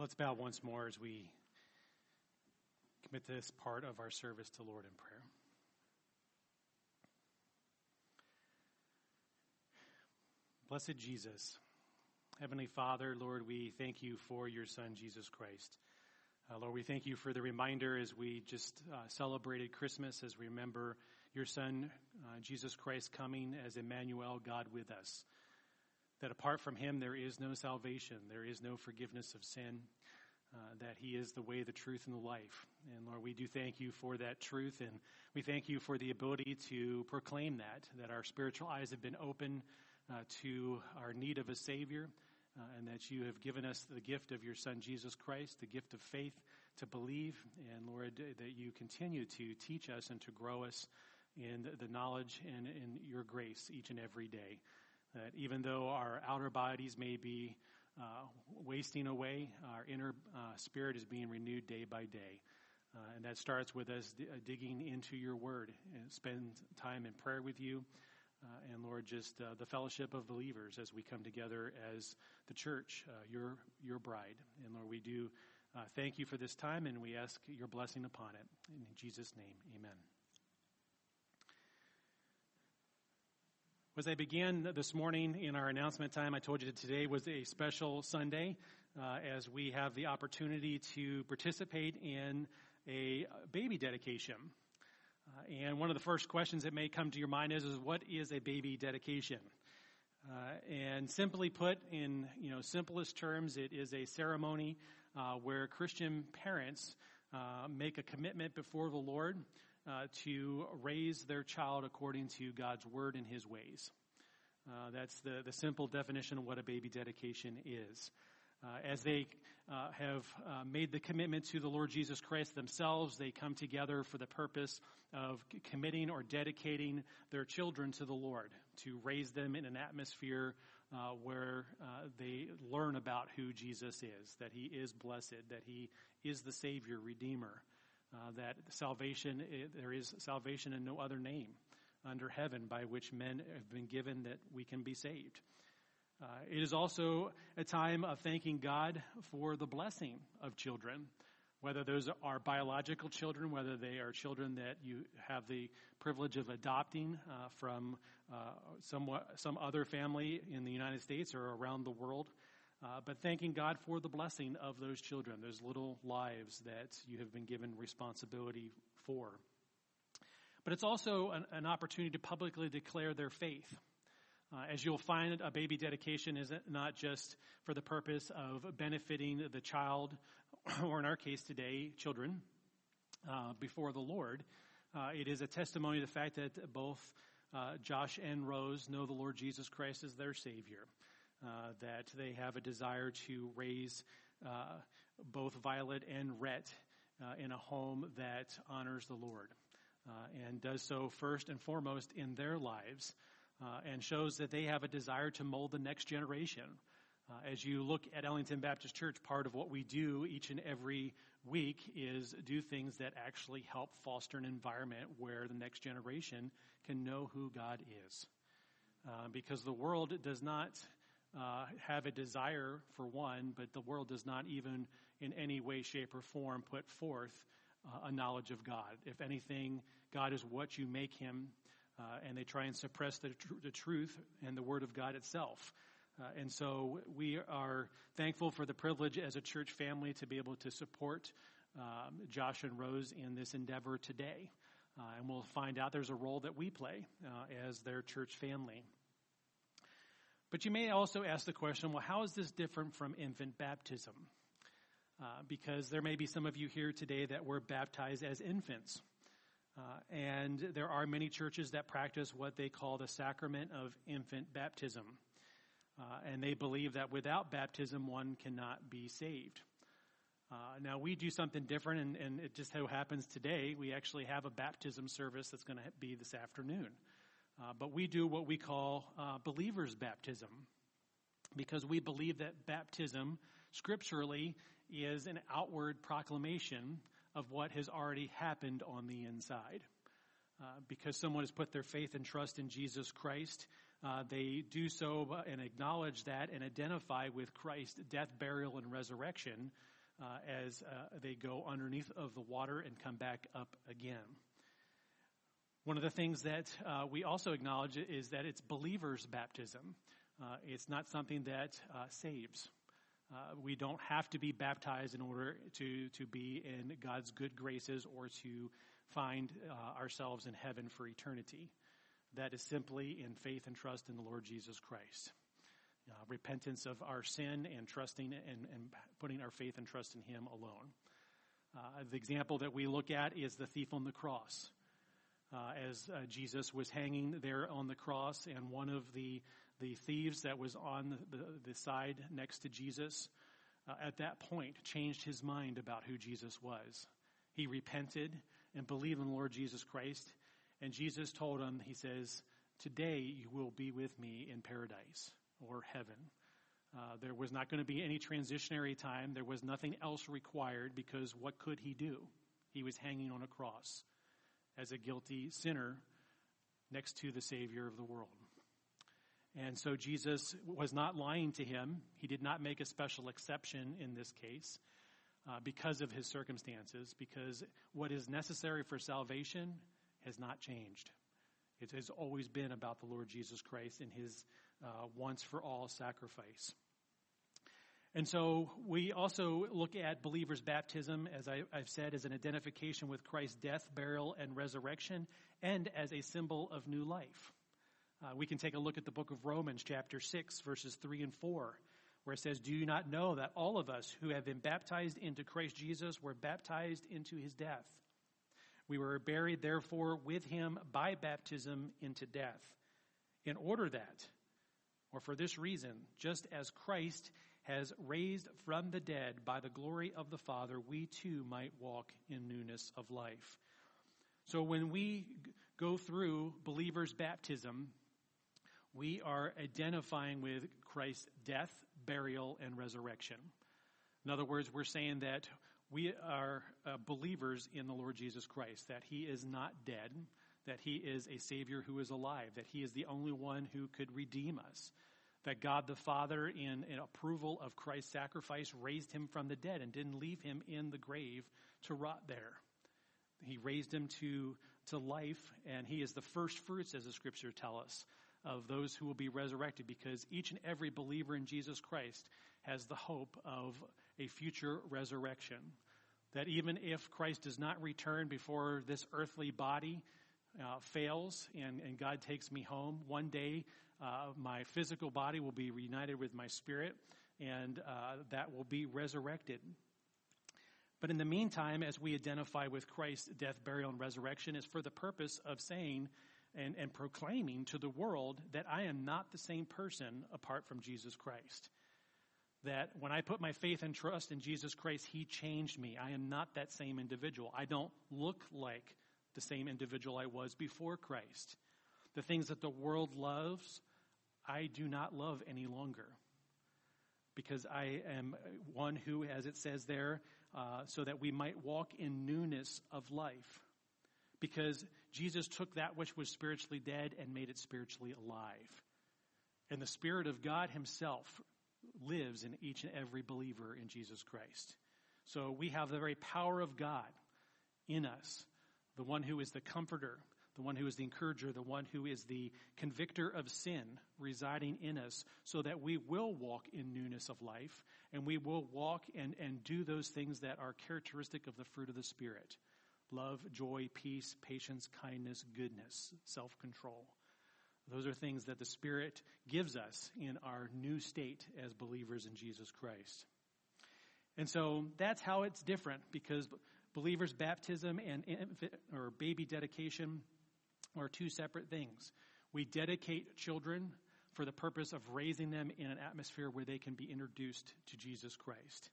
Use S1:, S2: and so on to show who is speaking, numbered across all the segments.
S1: Let's bow once more as we commit this part of our service to Lord in prayer. Blessed Jesus, Heavenly Father, Lord, we thank you for your Son, Jesus Christ. Uh, Lord, we thank you for the reminder as we just uh, celebrated Christmas, as we remember your Son, uh, Jesus Christ, coming as Emmanuel, God with us that apart from him there is no salvation, there is no forgiveness of sin, uh, that he is the way, the truth, and the life. And Lord, we do thank you for that truth, and we thank you for the ability to proclaim that, that our spiritual eyes have been open uh, to our need of a Savior. Uh, and that you have given us the gift of your Son, Jesus Christ, the gift of faith to believe. And Lord, that you continue to teach us and to grow us in the knowledge and in your grace each and every day. That even though our outer bodies may be uh, wasting away, our inner uh, spirit is being renewed day by day. Uh, and that starts with us d- uh, digging into your word and spend time in prayer with you. Uh, and Lord, just uh, the fellowship of believers as we come together as the church, your, your bride. And Lord, we do thank you for this time and we ask your blessing upon it. In Jesus' name, amen. As I began this morning in our announcement time, I told you that today was a special Sunday uh, as we have the opportunity to participate in a baby dedication. Uh, and one of the first questions that may come to your mind is, is what is a baby dedication? Uh, and simply put, in you know simplest terms, it is a ceremony uh, where Christian parents uh, make a commitment before the Lord uh, to raise their child according to God's word and his ways. Uh, that's the, the simple definition of what a baby dedication is. Uh, as they uh, have uh, made the commitment to the Lord Jesus Christ themselves, they come together for the purpose of committing or dedicating their children to the Lord, to raise them in an atmosphere uh, where uh, they learn about who Jesus is, that He is blessed, that He is the Savior, Redeemer, uh, that salvation, there is salvation in no other name under heaven by which men have been given that we can be saved. Uh, it is also a time of thanking God for the blessing of children, whether those are biological children, whether they are children that you have the privilege of adopting uh, from uh, somewhat, some other family in the United States or around the world. Uh, but thanking God for the blessing of those children, those little lives that you have been given responsibility for. But it's also an, an opportunity to publicly declare their faith. Uh, as you'll find, a baby dedication is not just for the purpose of benefiting the child, or in our case today, children, uh, before the Lord. Uh, it is a testimony to the fact that both uh, Josh and Rose know the Lord Jesus Christ as their Savior uh, that they have a desire to raise uh, both Violet and Rhett uh, in a home that honors the Lord uh, and does so first and foremost in their lives uh, and shows that they have a desire to mold the next generation. As you look at Ellington Baptist Church, part of what we do each and every week is do things that actually help foster an environment where the next generation can know who God is. Uh, because the world does not uh, have a desire for one, but the world does not even in any way, shape, or form put forth uh, a knowledge of God. If anything, God is what you make him, uh, and they try and suppress the, tr- the, truth and the Word of God itself. Uh, and so we are thankful for the privilege as a church family to be able to support um, Josh and Rose in this endeavor today. Uh, and we'll find out there's a role that we play uh, as their church family. But you may also ask the question, well, how is this different from infant baptism? Uh, because there may be some of you here today that were baptized as infants. Uh, and there are many churches that practice what they call the sacrament of infant baptism. Uh, and they believe that without baptism, one cannot be saved. Uh, now, we do something different, and, and, it just so happens today we actually have a baptism service that's going to be this afternoon. Uh, but we do what we call uh, believer's baptism because we believe that baptism scripturally is an outward proclamation of what has already happened on the inside. Uh, because someone has put their faith and trust in Jesus Christ, uh, they do so and acknowledge that and identify with Christ's death, burial, and resurrection uh, as uh, they go underneath of the water and come back up again. One of the things that uh, we also acknowledge is that it's believers' baptism. Uh, it's not something that uh, saves. Uh, we don't have to be baptized in order to, to be in God's good graces or to find uh, ourselves in heaven for eternity. That is simply in faith and trust in the Lord Jesus Christ. Uh, repentance of our sin and trusting and, and, putting our faith and trust in Him alone. Uh, the example that we look at is the thief on the cross. Uh, as uh, Jesus was hanging there on the cross, and one of the the thieves that was on the, the, side next to Jesus, uh, at that point, changed his mind about who Jesus was. He repented and believed in the Lord Jesus Christ. And Jesus told him, He says, Today you will be with me in paradise or heaven. Uh, there was not going to be any transitionary time. There was nothing else required because what could he do? He was hanging on a cross as a guilty sinner next to the Savior of the world. And so Jesus was not lying to him. He did not make a special exception in this case uh, because of his circumstances, because what is necessary for salvation has not changed. It has always been about the Lord Jesus Christ and his uh, once for all sacrifice. And so we also look at believers' baptism, as I, have said, as an identification with Christ's death, burial, and resurrection, and as a symbol of new life. Uh, we can take a look at the book of Romans, chapter 6, verses 3 and 4, where it says, Do you not know that all of us who have been baptized into Christ Jesus were baptized into his death? We were buried, therefore, with him by baptism into death, in order that, or for this reason, just as Christ has raised from the dead by the glory of the Father, we too might walk in newness of life. So when we go through believers' baptism, we are identifying with Christ's death, burial, and resurrection. In other words, we're saying that we are uh, believers in the Lord Jesus Christ, that he is not dead, that he is a Savior who is alive, that he is the only one who could redeem us, that God the Father, in, in approval of Christ's sacrifice, raised him from the dead and didn't leave him in the grave to rot there. He raised him to, to life, and he is the first fruits, as the scripture tell us, of those who will be resurrected because each and every believer in Jesus Christ has the hope of a future resurrection. That even if Christ does not return before this earthly body uh, fails and, and God takes me home, one day uh, my physical body will be reunited with my spirit and uh, that will be resurrected. But in the meantime, as we identify with Christ's death, burial, and resurrection, is for the purpose of saying and, and proclaiming to the world that I am not the same person apart from Jesus Christ. That when I put my faith and trust in Jesus Christ, He changed me. I am not that same individual. I don't look like the same individual I was before Christ. The things that the world loves, I do not love any longer. Because I am one who, as it says there, uh, so that we might walk in newness of life because Jesus took that which was spiritually dead and made it spiritually alive. And the Spirit of God Himself lives in each and every believer in Jesus Christ. So we have the very power of God in us, the one who is the comforter, the one who is the encourager, the one who is the convictor of sin residing in us, so that we will walk in newness of life and we will walk and, and do those things that are characteristic of the fruit of the Spirit love, joy, peace, patience, kindness, goodness, self control. Those are things that the Spirit gives us in our new state as believers in Jesus Christ. And so that's how it's different because believers' baptism and infant or baby dedication are two separate things. We dedicate children for the purpose of raising them in an atmosphere where they can be introduced to Jesus Christ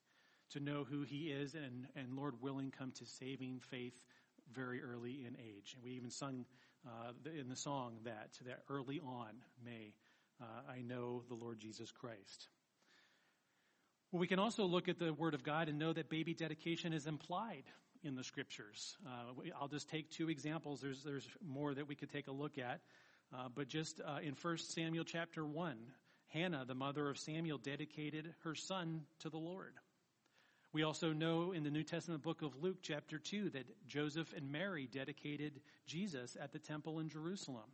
S1: to know who he is and, and Lord willing, come to saving faith very early in age. And we even sung uh, in the song that, that early on may uh, I know the Lord Jesus Christ. Well, we can also look at the Word of God and know that baby dedication is implied in the Scriptures. Uh, I'll just take two examples. There's, there's more that we could take a look at. Uh, but just uh, in 1 Samuel chapter 1, Hannah, the mother of Samuel, dedicated her son to the Lord. We also know in the New Testament book of Luke, chapter 2, that Joseph and Mary dedicated Jesus at the temple in Jerusalem.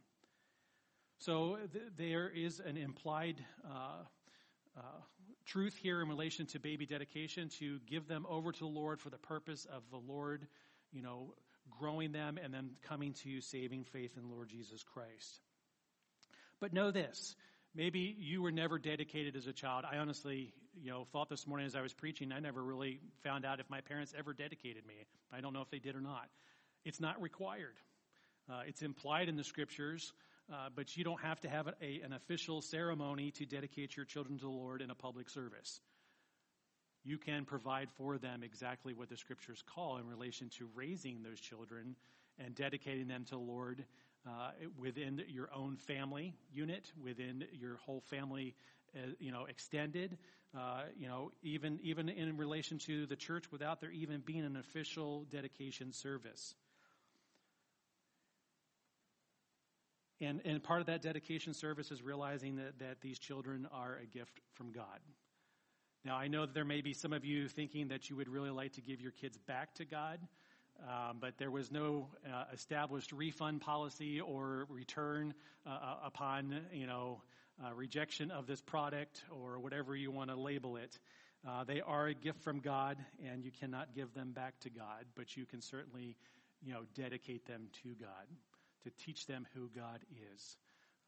S1: So th- there is an implied uh, uh, truth here in relation to baby dedication to give them over to the Lord for the purpose of the Lord, you know, growing them and then coming to you saving faith in Lord Jesus Christ. But know this. Maybe you were never dedicated as a child. I honestly, you know, thought this morning as I was preaching, I never really found out if my parents ever dedicated me. I don't know if they did or not. It's not required. Uh, it's implied in the scriptures, uh, but you don't have to have a, an official ceremony to dedicate your children to the Lord in a public service. You can provide for them exactly what the scriptures call in relation to raising those children and dedicating them to the Lord uh, within your own family unit, within your whole family, uh, you know, extended, uh, you know, even even in relation to the church, without there even being an official dedication service. And, and part of that dedication service is realizing that, that these children are a gift from God. Now, I know that there may be some of you thinking that you would really like to give your kids back to God, um, but there was no uh, established refund policy or return uh, uh upon, you know, uh, rejection of this product or whatever you want to label it. Uh, they are a gift from God, and you cannot give them back to God, but you can certainly, you know, dedicate them to God to teach them who God is.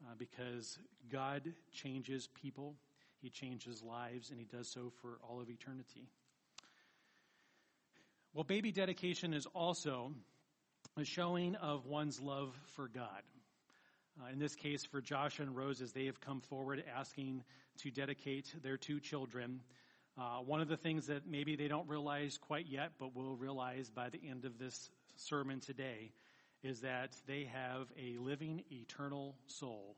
S1: Uh, because God changes people, He changes lives, and He does so for all of eternity. Well, baby dedication is also a showing of one's love for God. Uh, in this case, for Josh and Rose, as they have come forward asking to dedicate their two children, uh, one of the things that maybe they don't realize quite yet, but will realize by the end of this sermon today, is that they have a living, eternal soul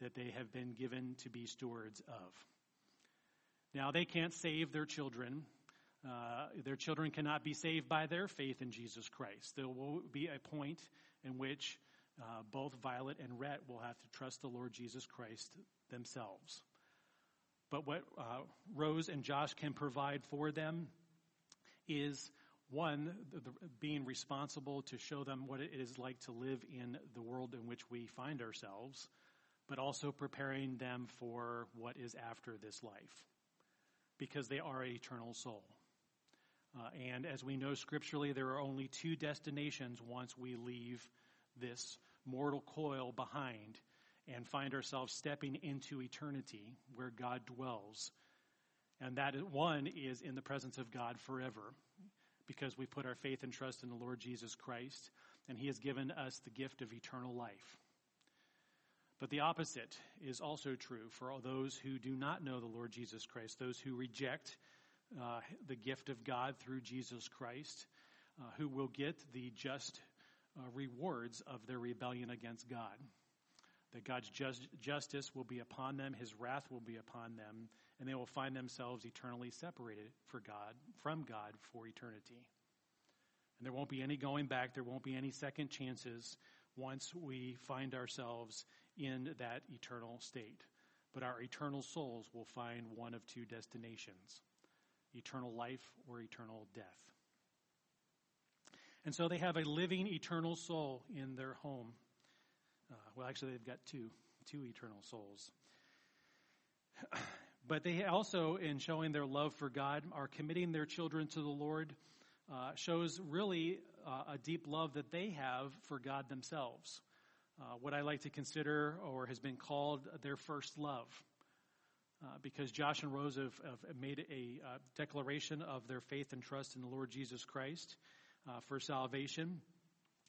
S1: that they have been given to be stewards of. Now, they can't save their children. Uh, their children cannot be saved by their faith in Jesus Christ. There will be a point in which uh, both Violet and Rhett will have to trust the Lord Jesus Christ themselves. But what uh, Rose and Josh can provide for them is one, the, the, being responsible to show them what it is like to live in the world in which we find ourselves, but also preparing them for what is after this life, because they are an eternal soul. Uh, and as we know scripturally, there are only two destinations once we leave this mortal coil behind and find ourselves stepping into eternity where God dwells. And that one is in the presence of God forever because we put our faith and trust in the Lord Jesus Christ, and He has given us the gift of eternal life. But the opposite is also true for all those who do not know the Lord Jesus Christ, those who reject uh, the gift of God through Jesus Christ, uh, who will get the just uh, rewards of their rebellion against God. That God's just, justice will be upon them, His wrath will be upon them, and they will find themselves eternally separated for God, from God for eternity. And there won't be any going back, there won't be any second chances once we find ourselves in that eternal state. But our eternal souls will find one of two destinations eternal life or eternal death. And so they have a living eternal soul in their home. Uh, well, actually, they've got two, two eternal souls. But they also, in showing their love for God, are committing their children to the Lord, uh, shows really uh, a deep love that they have for God themselves. Uh, what I like to consider, or has been called, their first love. Uh, because Josh and Rose have, have made a uh, declaration of their faith and trust in the Lord Jesus Christ uh, for salvation.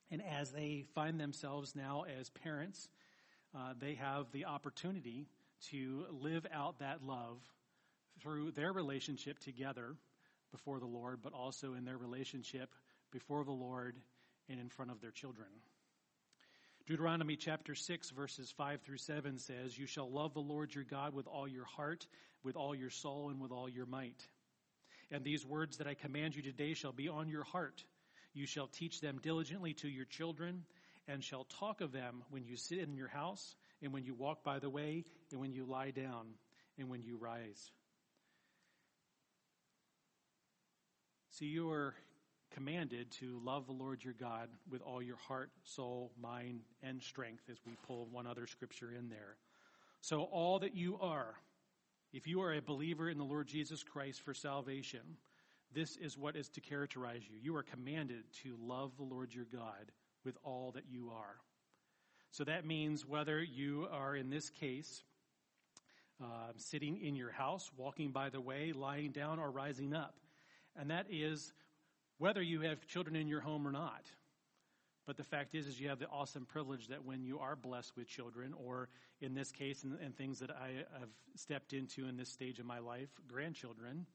S1: And as they find themselves now as parents, they have the opportunity to live out that love through their relationship together before the Lord, but also in their relationship before the Lord and in front of their children. Deuteronomy chapter 6 verses 5 through 7 says, You shall love the Lord your God with all your heart, with all your soul, and with all your might. And these words that I command you today shall be on your heart. You shall teach them diligently to your children and shall talk of them when you sit in your house, and when you walk by the way, and when you lie down, and when you rise. See, you are commanded to love the Lord your God with all your heart, soul, mind, and strength, as we pull one other scripture in there. So, all that you are, if you are a believer in the Lord Jesus Christ for salvation, this is what is to characterize you. You are commanded to love the Lord your God with all that you are. So that means whether you are, in this case, uh, sitting in your house, walking by the way, lying down, or rising up. And that is whether you have children in your home or not. But the fact is, is you have the awesome privilege that when you are blessed with children, or in this case, and, and things that I have stepped into in this stage of my life, grandchildren,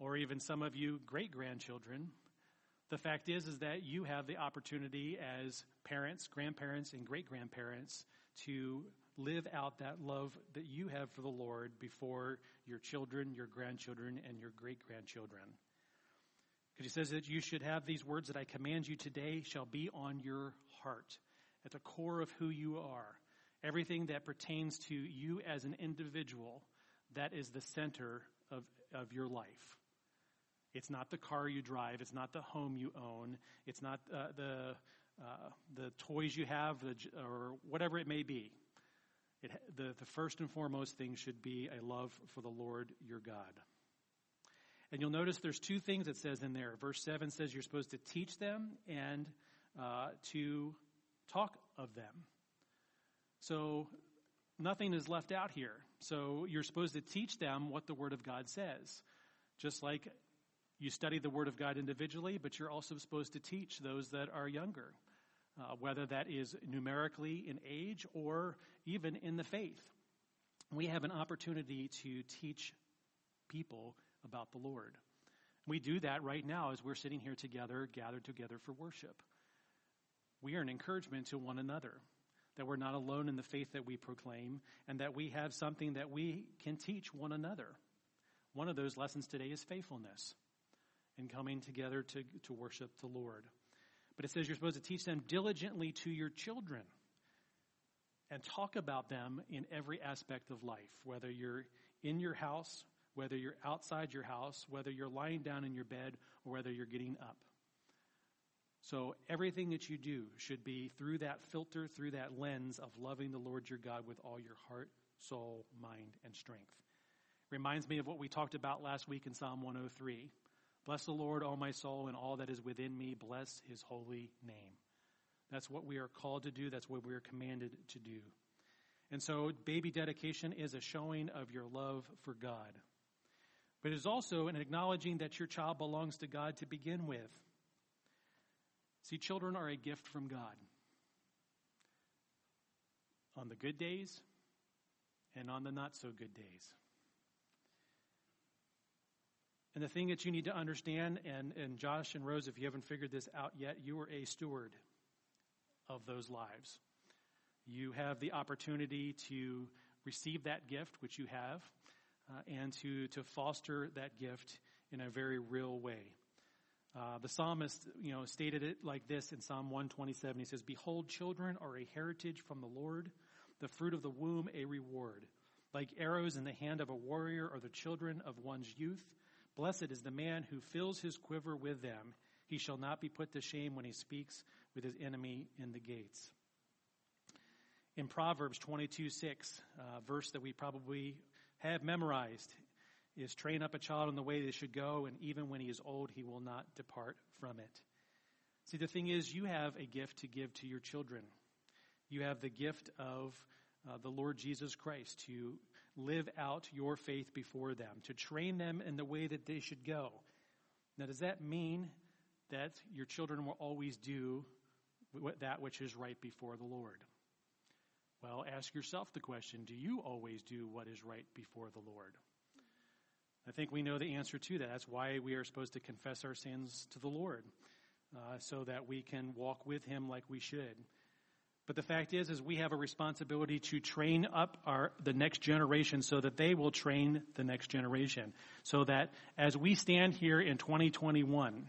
S1: or even some of you great grandchildren, the fact is, is that you have the opportunity as parents, grandparents, and great grandparents to live out that love that you have for the Lord before your children, your grandchildren, and your great grandchildren. Because he says that you should have these words that I command you today shall be on your heart, at the core of who you are. Everything that pertains to you as an individual, that is the center of, of your life. It's not the car you drive. It's not the home you own. It's not uh, the uh, the toys you have, or whatever it may be. It, the, the first and foremost thing should be a love for the Lord your God. And you'll notice there's two things it says in there. Verse 7 says you're supposed to teach them and uh, to talk of them. So nothing is left out here. So you're supposed to teach them what the Word of God says. Just like you study the Word of God individually, but you're also supposed to teach those that are younger, uh, whether that is numerically in age or even in the faith. We have an opportunity to teach people about the Lord. We do that right now as we're sitting here together, gathered together for worship. We are an encouragement to one another, that we're not alone in the faith that we proclaim, and that we have something that we can teach one another. One of those lessons today is faithfulness and coming together to, to worship the Lord. But it says you're supposed to teach them diligently to your children and talk about them in every aspect of life, whether you're in your house, whether you're outside your house, whether you're lying down in your bed, or whether you're getting up. So everything that you do should be through that filter, through that lens of loving the Lord your God with all your heart, soul, mind, and strength. Reminds me of what we talked about last week in Psalm 103. Bless the Lord, O my soul, and all that is within me. Bless his holy name. That's what we are called to do. That's what we are commanded to do. And so, baby dedication is a showing of your love for God but it is also an acknowledging that your child belongs to God to begin with. See, children are a gift from God. On the good days and on the not so good days. And the thing that you need to understand, and, and Josh and Rose, if you haven't figured this out yet, you are a steward of those lives. You have the opportunity to receive that gift, which you have, uh, and to, to foster that gift in a very real way. Uh, the psalmist, you know, stated it like this in Psalm 127. He says, Behold, children are a heritage from the Lord, the fruit of the womb a reward. Like arrows in the hand of a warrior are the children of one's youth. Blessed is the man who fills his quiver with them. He shall not be put to shame when he speaks with his enemy in the gates. In Proverbs 22 6, uh, verse that we probably have memorized is train up a child in the way they should go, and even when he is old, he will not depart from it. See, the thing is, you have a gift to give to your children. You have the gift of uh, the Lord Jesus Christ to live out your faith before them, to train them in the way that they should go. Now, does that mean that your children will always do that which is right before the Lord? Well, ask yourself the question do you always do what is right before the Lord? I think we know the answer to that. That's why we are supposed to confess our sins to the Lord, uh, so that we can walk with Him like we should. But the fact is, is we have a responsibility to train up our the next generation so that they will train the next generation. So that as we stand here in 2021,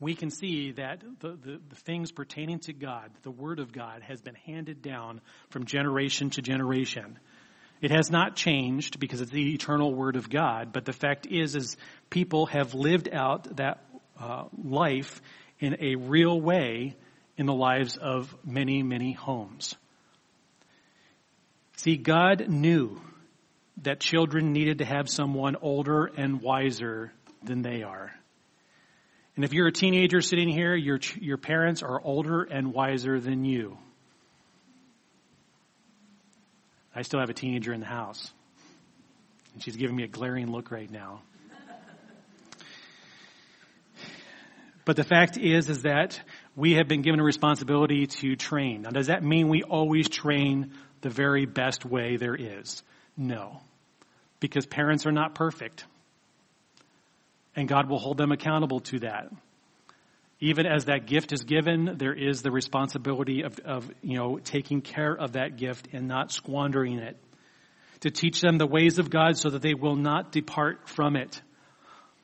S1: we can see that the, the, the, things pertaining to God, the Word of God, has been handed down from generation to generation. It has not changed because it's the eternal Word of God, but the fact is, is people have lived out that uh, life in a real way in the lives of many, many homes. See, God knew that children needed to have someone older and wiser than they are. And if you're a teenager sitting here, your, your parents are older and wiser than you. I still have a teenager in the house. And she's giving me a glaring look right now. But the fact is, is that we have been given a responsibility to train. Now, does that mean we always train the very best way there is? No. Because parents are not perfect. And God will hold them accountable to that. Even as that gift is given, there is the responsibility of, of, you know, taking care of that gift and not squandering it. To teach them the ways of God so that they will not depart from it.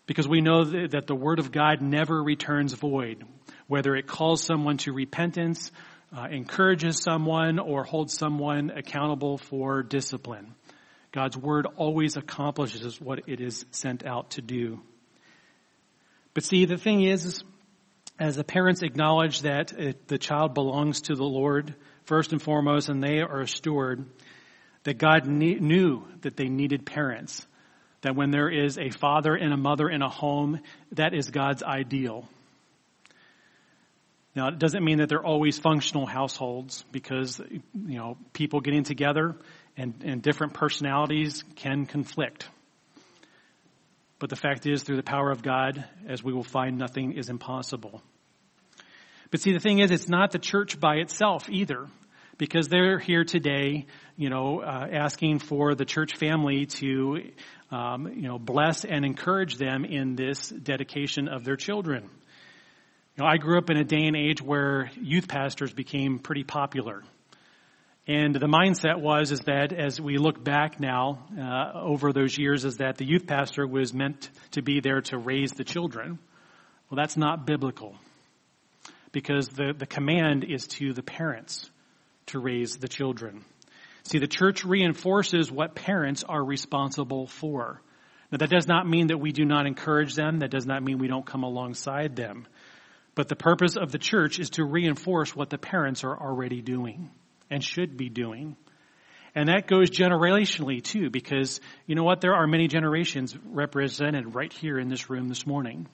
S1: Because we know that the Word of God never returns void. Whether it calls someone to repentance, uh, encourages someone, or holds someone accountable for discipline. God's Word always accomplishes what it is sent out to do. But see, the thing is, as the parents acknowledge that it, the child belongs to the Lord first and foremost, and they are a steward, that God ne- knew that they needed parents. That when there is a father and a mother in a home, that is God's ideal. Now, it doesn't mean that they're always functional households because, you know, people getting together and, and different personalities can conflict. But the fact is, through the power of God, as we will find, nothing is impossible. But see, the thing is, it's not the church by itself either, because they're here today, you know, uh, asking for the church family to, um, you know, bless and encourage them in this dedication of their children. You know, I grew up in a day and age where youth pastors became pretty popular. And the mindset was is that as we look back now uh, over those years, is that the youth pastor was meant to be there to raise the children. Well, that's not biblical, because the the command is to the parents to raise the children. See, the church reinforces what parents are responsible for. Now, that does not mean that we do not encourage them. That does not mean we don't come alongside them. But the purpose of the church is to reinforce what the parents are already doing and should be doing. And that goes generationally too, because you know what? There are many generations represented right here in this room this morning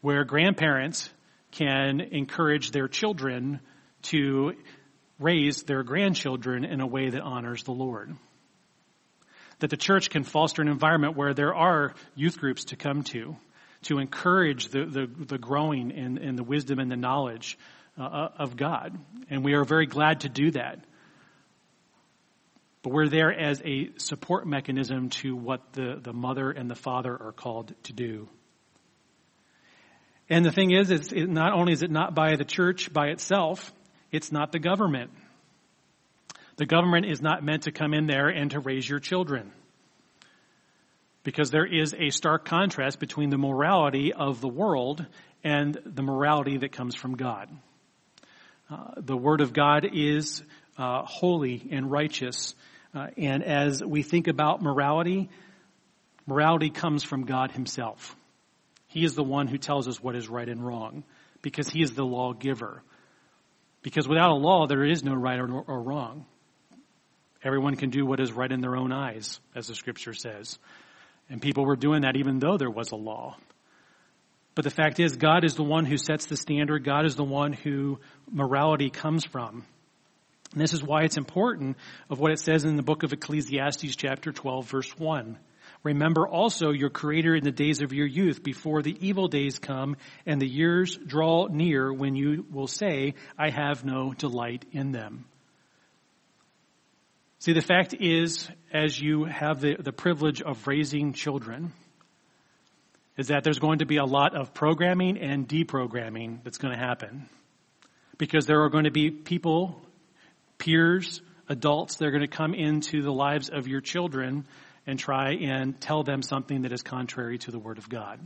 S1: where grandparents can encourage their children to raise their grandchildren in a way that honors the Lord. That the church can foster an environment where there are youth groups to come to, to encourage the, the, the growing in, in the wisdom and the knowledge uh, of God. And we are very glad to do that. But we're there as a support mechanism to what the, the mother and the father are called to do. And the thing is, it's, it, not only is it not by the church by itself, it's not the government. The government is not meant to come in there and to raise your children. Because there is a stark contrast between the morality of the world and the morality that comes from God. Uh, the Word of God is uh, holy and righteous. Uh, and as we think about morality, morality comes from God Himself. He is the one who tells us what is right and wrong because He is the lawgiver. Because without a law, there is no right or, or wrong. Everyone can do what is right in their own eyes, as the scripture says. And people were doing that even though there was a law. But the fact is, God is the one who sets the standard. God is the one who morality comes from. And this is why it's important of what it says in the book of Ecclesiastes chapter 12 verse 1. Remember also your creator in the days of your youth before the evil days come and the years draw near when you will say, I have no delight in them. See, the fact is, as you have the, the privilege of raising children, is that there's going to be a lot of programming and deprogramming that's going to happen. Because there are going to be people, peers, adults that are going to come into the lives of your children and try and tell them something that is contrary to the Word of God.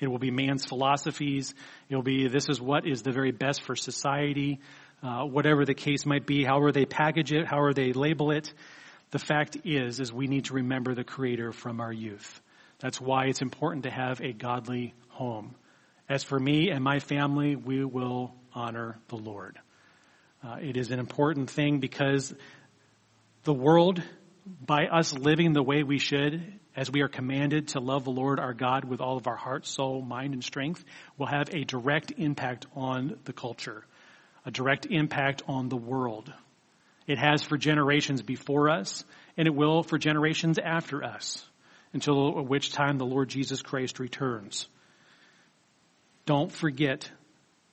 S1: It will be man's philosophies. It will be this is what is the very best for society, uh, whatever the case might be, however they package it, however they label it. The fact is, is we need to remember the Creator from our youth. That's why it's important to have a godly home. As for me and my family, we will honor the Lord. Uh, it is an important thing because the world, by us living the way we should, as we are commanded to love the Lord our God with all of our heart, soul, mind, and strength, will have a direct impact on the culture, a direct impact on the world. It has for generations before us, and it will for generations after us, until which time the Lord Jesus Christ returns. Don't forget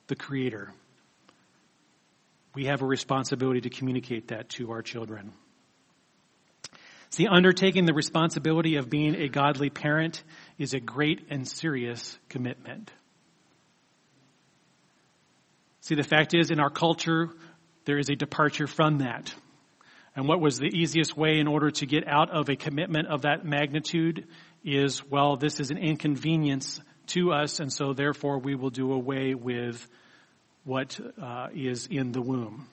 S1: the Creator. We have a responsibility to communicate that to our children. See, undertaking the responsibility of being a godly parent is a great and serious commitment. See, the fact is, in our culture, there is a departure from that. And what was the easiest way in order to get out of a commitment of that magnitude is, well, this is an inconvenience to us, and so therefore we will do away with what uh, is in the womb.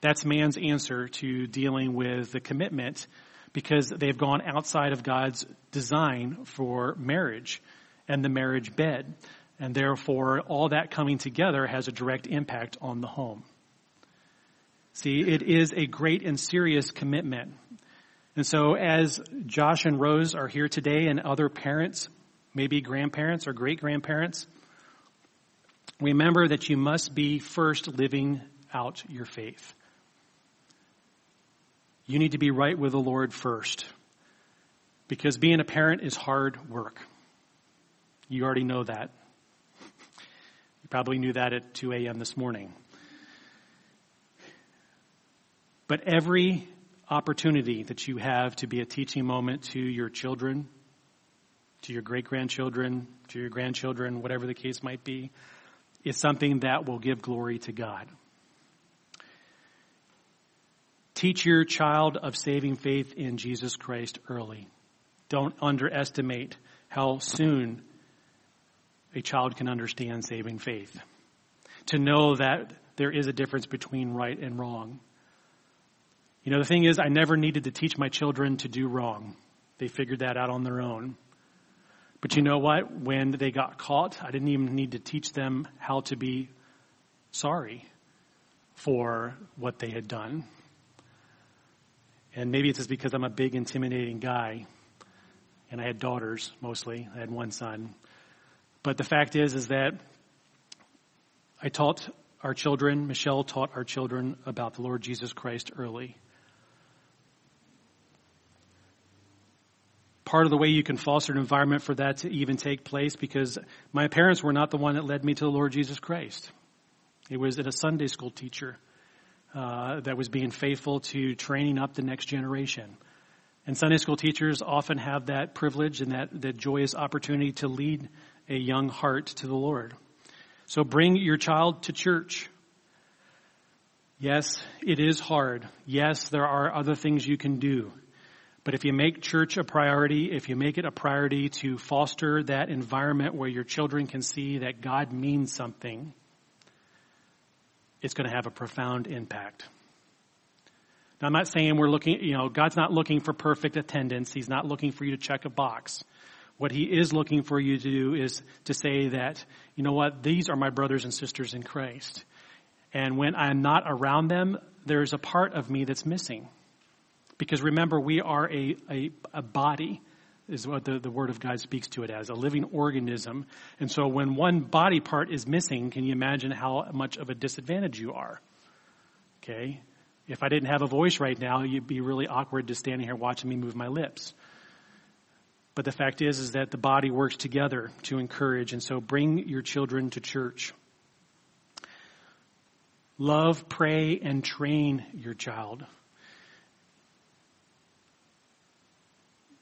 S1: That's man's answer to dealing with the commitment because they've gone outside of God's design for marriage and the marriage bed. And therefore, all that coming together has a direct impact on the home. See, it is a great and serious commitment. And so as Josh and Rose are here today and other parents, maybe grandparents or great grandparents, remember that you must be first living out your faith. You need to be right with the Lord first. Because being a parent is hard work. You already know that. You probably knew that at 2 a.m. this morning. But every opportunity that you have to be a teaching moment to your children, to your great grandchildren, to your grandchildren, whatever the case might be, is something that will give glory to God. Teach your child of saving faith in Jesus Christ early. Don't underestimate how soon a child can understand saving faith. To know that there is a difference between right and wrong. You know, the thing is, I never needed to teach my children to do wrong. They figured that out on their own. But you know what? When they got caught, I didn't even need to teach them how to be sorry for what they had done. And maybe it's just because I'm a big, intimidating guy, and I had daughters mostly. I had one son. But the fact is, is that I taught our children, Michelle taught our children about the Lord Jesus Christ early. Part of the way you can foster an environment for that to even take place, because my parents were not the one that led me to the Lord Jesus Christ. It was a Sunday school teacher uh, that was being faithful to training up the next generation. And Sunday school teachers often have that privilege and that, that joyous opportunity to lead a young heart to the Lord. So bring your child to church. Yes, it is hard. Yes, there are other things you can do. But if you make church a priority, if you make it a priority to foster that environment where your children can see that God means something, it's going to have a profound impact. Now, I'm not saying we're looking, you know, God's not looking for perfect attendance. He's not looking for you to check a box. What He is looking for you to do is to say that, you know what, these are my brothers and sisters in Christ. And when I'm not around them, there's a part of me that's missing. Because remember, we are a, a, a body is what the, the Word of God speaks to it as a living organism. And so when one body part is missing, can you imagine how much of a disadvantage you are? Okay? If I didn't have a voice right now, you'd be really awkward just standing here watching me move my lips. But the fact is, is that the body works together to encourage. And so bring your children to church. Love, pray, and train your child.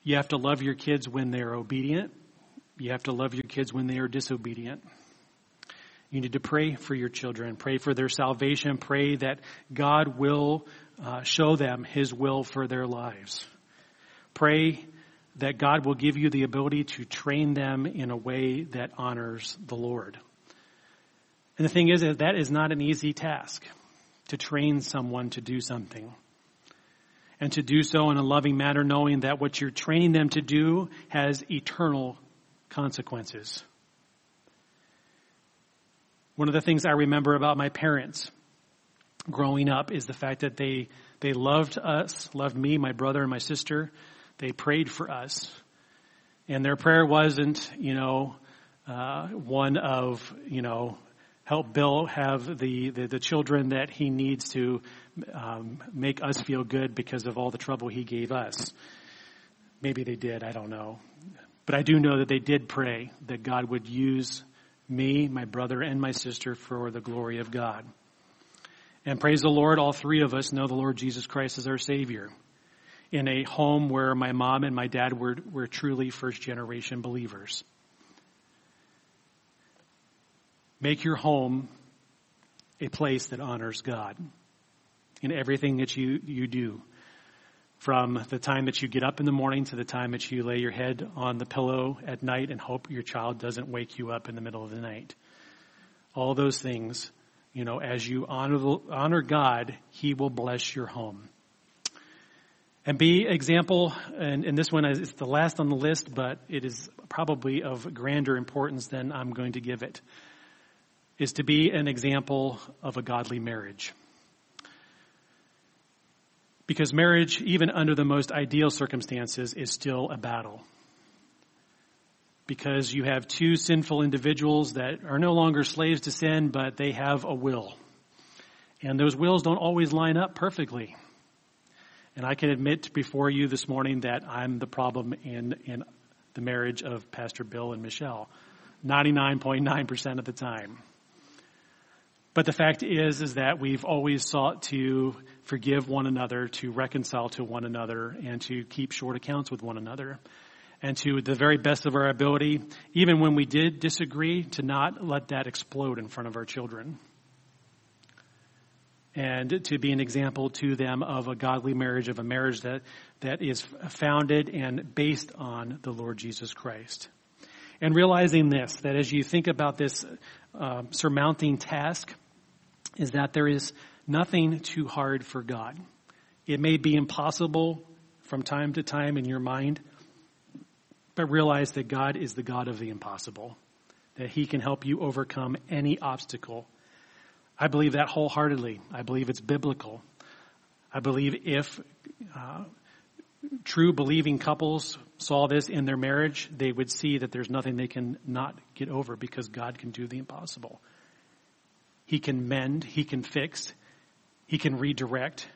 S1: You have to love your kids when they're obedient. You have to love your kids when they are disobedient. You need to pray for your children, pray for their salvation, pray that God will uh, show them His will for their lives. Pray that God will give you the ability to train them in a way that honors the Lord. And the thing is that that is not an easy task to train someone to do something. And to do so in a loving manner, knowing that what you're training them to do has eternal consequences. One of the things I remember about my parents growing up is the fact that they, they loved us, loved me, my brother, and my sister. They prayed for us. And their prayer wasn't, you know, uh, one of, you know, help Bill have the, the, the children that he needs to um, make us feel good because of all the trouble he gave us. Maybe they did, I don't know. But I do know that they did pray that God would use me, my brother, and my sister for the glory of God. And praise the Lord, all three of us know the Lord Jesus Christ as our Savior. In a home where my mom and my dad were, were truly first generation believers. Make your home a place that honors God in everything that you, you do. From the time that you get up in the morning to the time that you lay your head on the pillow at night and hope your child doesn't wake you up in the middle of the night. All those things, you know, as you honor, honor God, He will bless your home. And be example, and, and this one is the last on the list, but it is probably of grander importance than I'm going to give it is to be an example of a godly marriage. Because marriage, even under the most ideal circumstances, is still a battle. Because you have two sinful individuals that are no longer slaves to sin, but they have a will. And those wills don't always line up perfectly. And I can admit before you this morning that I'm the problem in, in the marriage of Pastor Bill and Michelle. 99.9% of the time. But the fact is, is that we've always sought to forgive one another, to reconcile to one another, and to keep short accounts with one another. And to the very best of our ability, even when we did disagree, to not let that explode in front of our children. And to be an example to them of a godly marriage, of a marriage that, that is founded and based on the Lord Jesus Christ. And realizing this, that as you think about this uh, surmounting task, is that there is nothing too hard for God. It may be impossible from time to time in your mind, but realize that God is the God of the impossible, that He can help you overcome any obstacle. I believe that wholeheartedly. I believe it's biblical. I believe if uh, true believing couples saw this in their marriage, they would see that there's nothing they can not get over because God can do the impossible. He can mend, He can fix, He can redirect,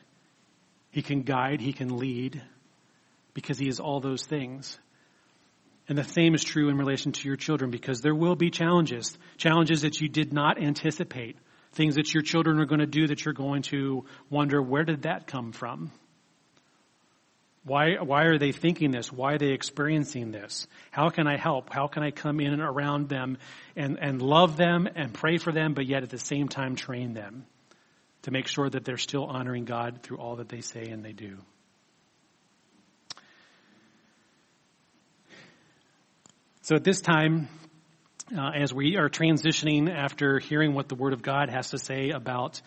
S1: He can guide, He can lead, because He is all those things. And the same is true in relation to your children because there will be challenges, challenges that you did not anticipate, things that your children are going to do that you're going to wonder, where did that come from? Why, why are they thinking this? Why are they experiencing this? How can I help? How can I come in and around them and, and love them and pray for them, but yet at the same time train them to make sure that they're still honoring God through all that they say and they do? So at this time, uh, as we are transitioning after hearing what the Word of God has to say about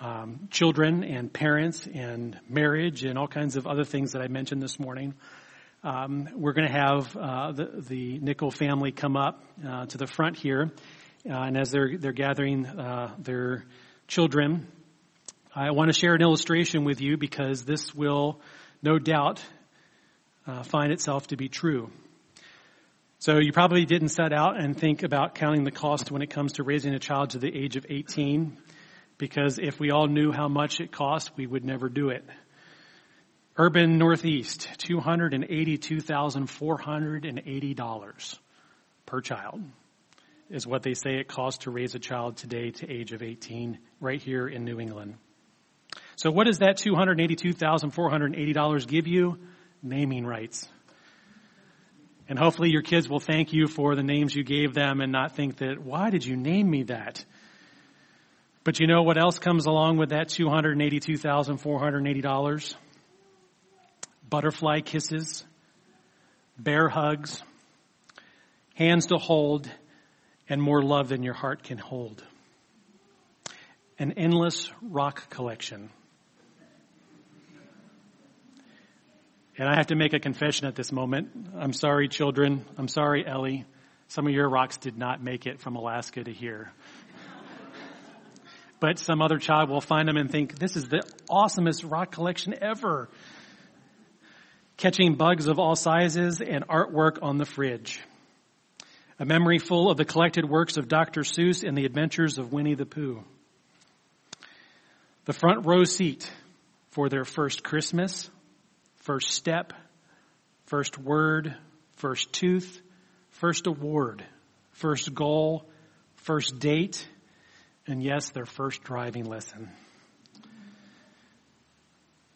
S1: um, children and parents and marriage and all kinds of other things that I mentioned this morning. Um, we're going to have uh, the, the Nickel family come up uh, to the front here, uh, and as they're they're gathering uh, their children, I want to share an illustration with you because this will, no doubt, uh, find itself to be true. So you probably didn't set out and think about counting the cost when it comes to raising a child to the age of 18 because if we all knew how much it cost, we would never do it. Urban Northeast, $282,480 per child is what they say it costs to raise a child today to age of 18 right here in New England. So what does that $282,480 give you? Naming rights. And hopefully your kids will thank you for the names you gave them and not think that, why did you name me that? But you know what else comes along with that $282,480? Butterfly kisses, bear hugs, hands to hold, and more love than your heart can hold. An endless rock collection. And I have to make a confession at this moment. I'm sorry, children. I'm sorry, Ellie. Some of your rocks did not make it from Alaska to here. But some other child will find them and think, this is the awesomest rock collection ever. Catching bugs of all sizes and artwork on the fridge. A memory full of the collected works of Dr. Seuss and the adventures of Winnie the Pooh. The front row seat for their first Christmas, first step, first word, first tooth, first award, first goal, first date, and yes, their first driving lesson.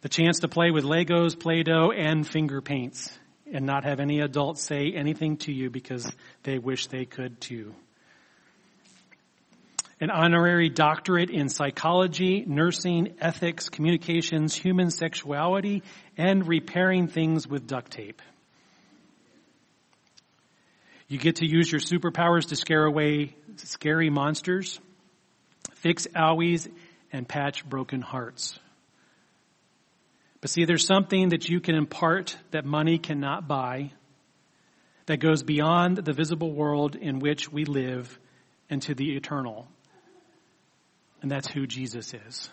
S1: The chance to play with Legos, Play-Doh, and finger paints and not have any adult say anything to you because they wish they could too. An honorary doctorate in psychology, nursing, ethics, communications, human sexuality, and repairing things with duct tape. You get to use your superpowers to scare away scary monsters, fix owies, and patch broken hearts. But see, there's something that you can impart that money cannot buy that goes beyond the visible world in which we live into the eternal. And that's who Jesus is.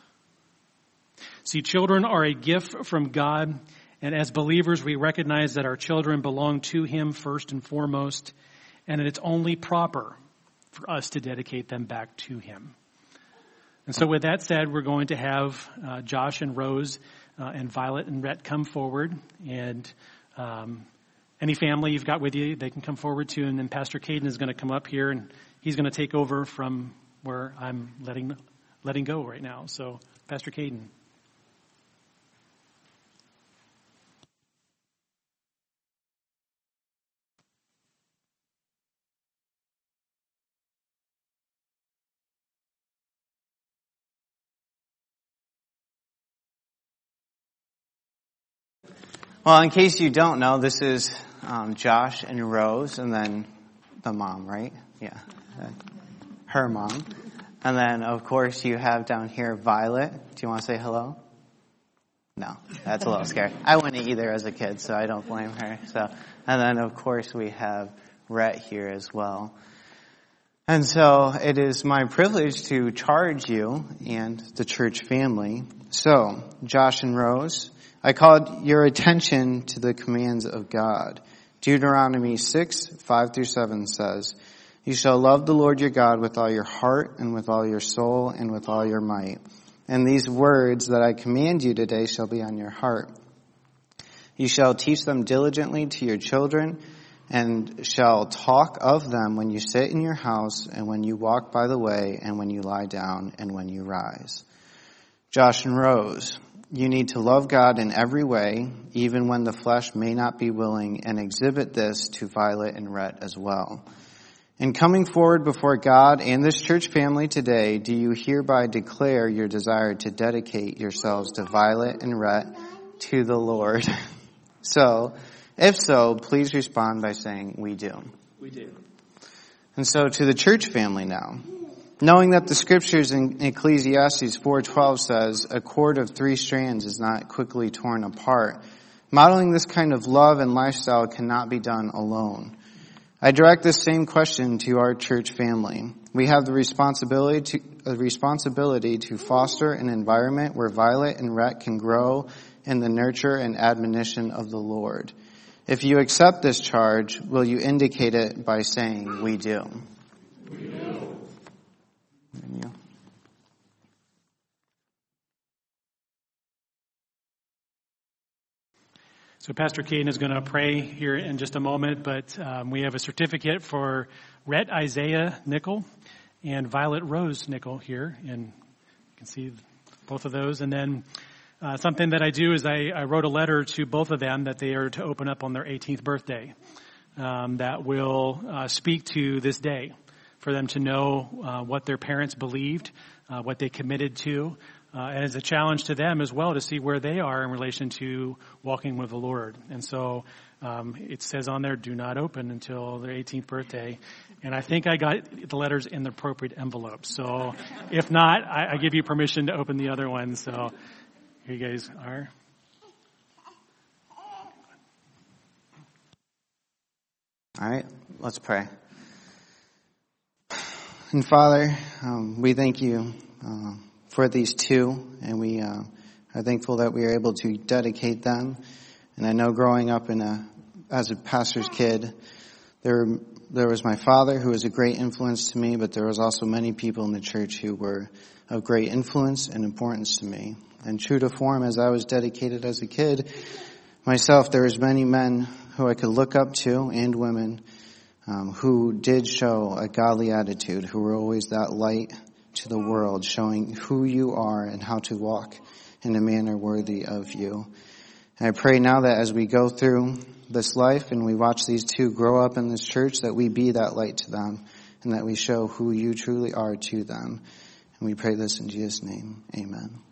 S1: See, children are a gift from God, and as believers, we recognize that our children belong to Him first and foremost, and that it's only proper for us to dedicate them back to Him. And so, with that said, we're going to have uh, Josh and Rose uh, and Violet and Rhett come forward. And um, any family you've got with you, they can come forward too. And then Pastor Caden is going to come up here and he's going to take over from where I'm letting letting go right now. So, Pastor Caden.
S2: Well, in case you don't know, this is um, Josh and Rose, and then the mom, right? Yeah, her mom. And then, of course, you have down here Violet. Do you want to say hello? No, that's a little scary. I wouldn't either as a kid, so I don't blame her. So, and then, of course, we have Rhett here as well. And so it is my privilege to charge you and the church family. So, Josh and Rose, I called your attention to the commands of God. Deuteronomy 6, 5 through 7 says, You shall love the Lord your God with all your heart and with all your soul and with all your might. And these words that I command you today shall be on your heart. You shall teach them diligently to your children and shall talk of them when you sit in your house and when you walk by the way and when you lie down and when you rise. Josh and Rose, you need to love God in every way, even when the flesh may not be willing, and exhibit this to Violet and Rhett as well. In coming forward before God and this church family today, do you hereby declare your desire to dedicate yourselves to Violet and Rhett to the Lord? so, if so, please respond by saying, we do.
S1: We do.
S2: And so to the church family now. Knowing that the scriptures in Ecclesiastes 4:12 says a cord of three strands is not quickly torn apart. Modeling this kind of love and lifestyle cannot be done alone. I direct this same question to our church family. We have the responsibility to, responsibility to foster an environment where Violet and Rhett can grow in the nurture and admonition of the Lord. If you accept this charge, will you indicate it by saying, we do?
S1: We do. So Pastor Caden is going to pray here in just a moment, but um, we have a certificate for Rhett Isaiah Nickel and Violet Rose Nickel here, and you can see both of those. And then uh, something that I do is I, I, wrote a letter to both of them that they are to open up on their 18th birthday um, that will uh, speak to this day for them to know uh, what their parents believed, uh, what they committed to, uh, and it's a challenge to them as well to see where they are in relation to walking with the Lord. And so um, it says on there, do not open until their 18th birthday. And I think I got the letters in the appropriate envelope. So if not, I, I give you permission to open the other one. So here you guys are.
S2: All right, let's pray. And Father, um, we thank you uh, for these two, and we uh, are thankful that we are able to dedicate them. And I know growing up in a as a pastor's kid, there there was my father who was a great influence to me, but there was also many people in the church who were of great influence and importance to me. And true to form, as I was dedicated as a kid, myself, there was many men who I could look up to and women um, who did show a godly attitude, who were always that light to the world, showing who you are and how to walk in a manner worthy of you. And I pray now that as we go through this life and we watch these two grow up in this church, that we be that light to them and that we show who you truly are to them. And we pray this in Jesus' name. Amen.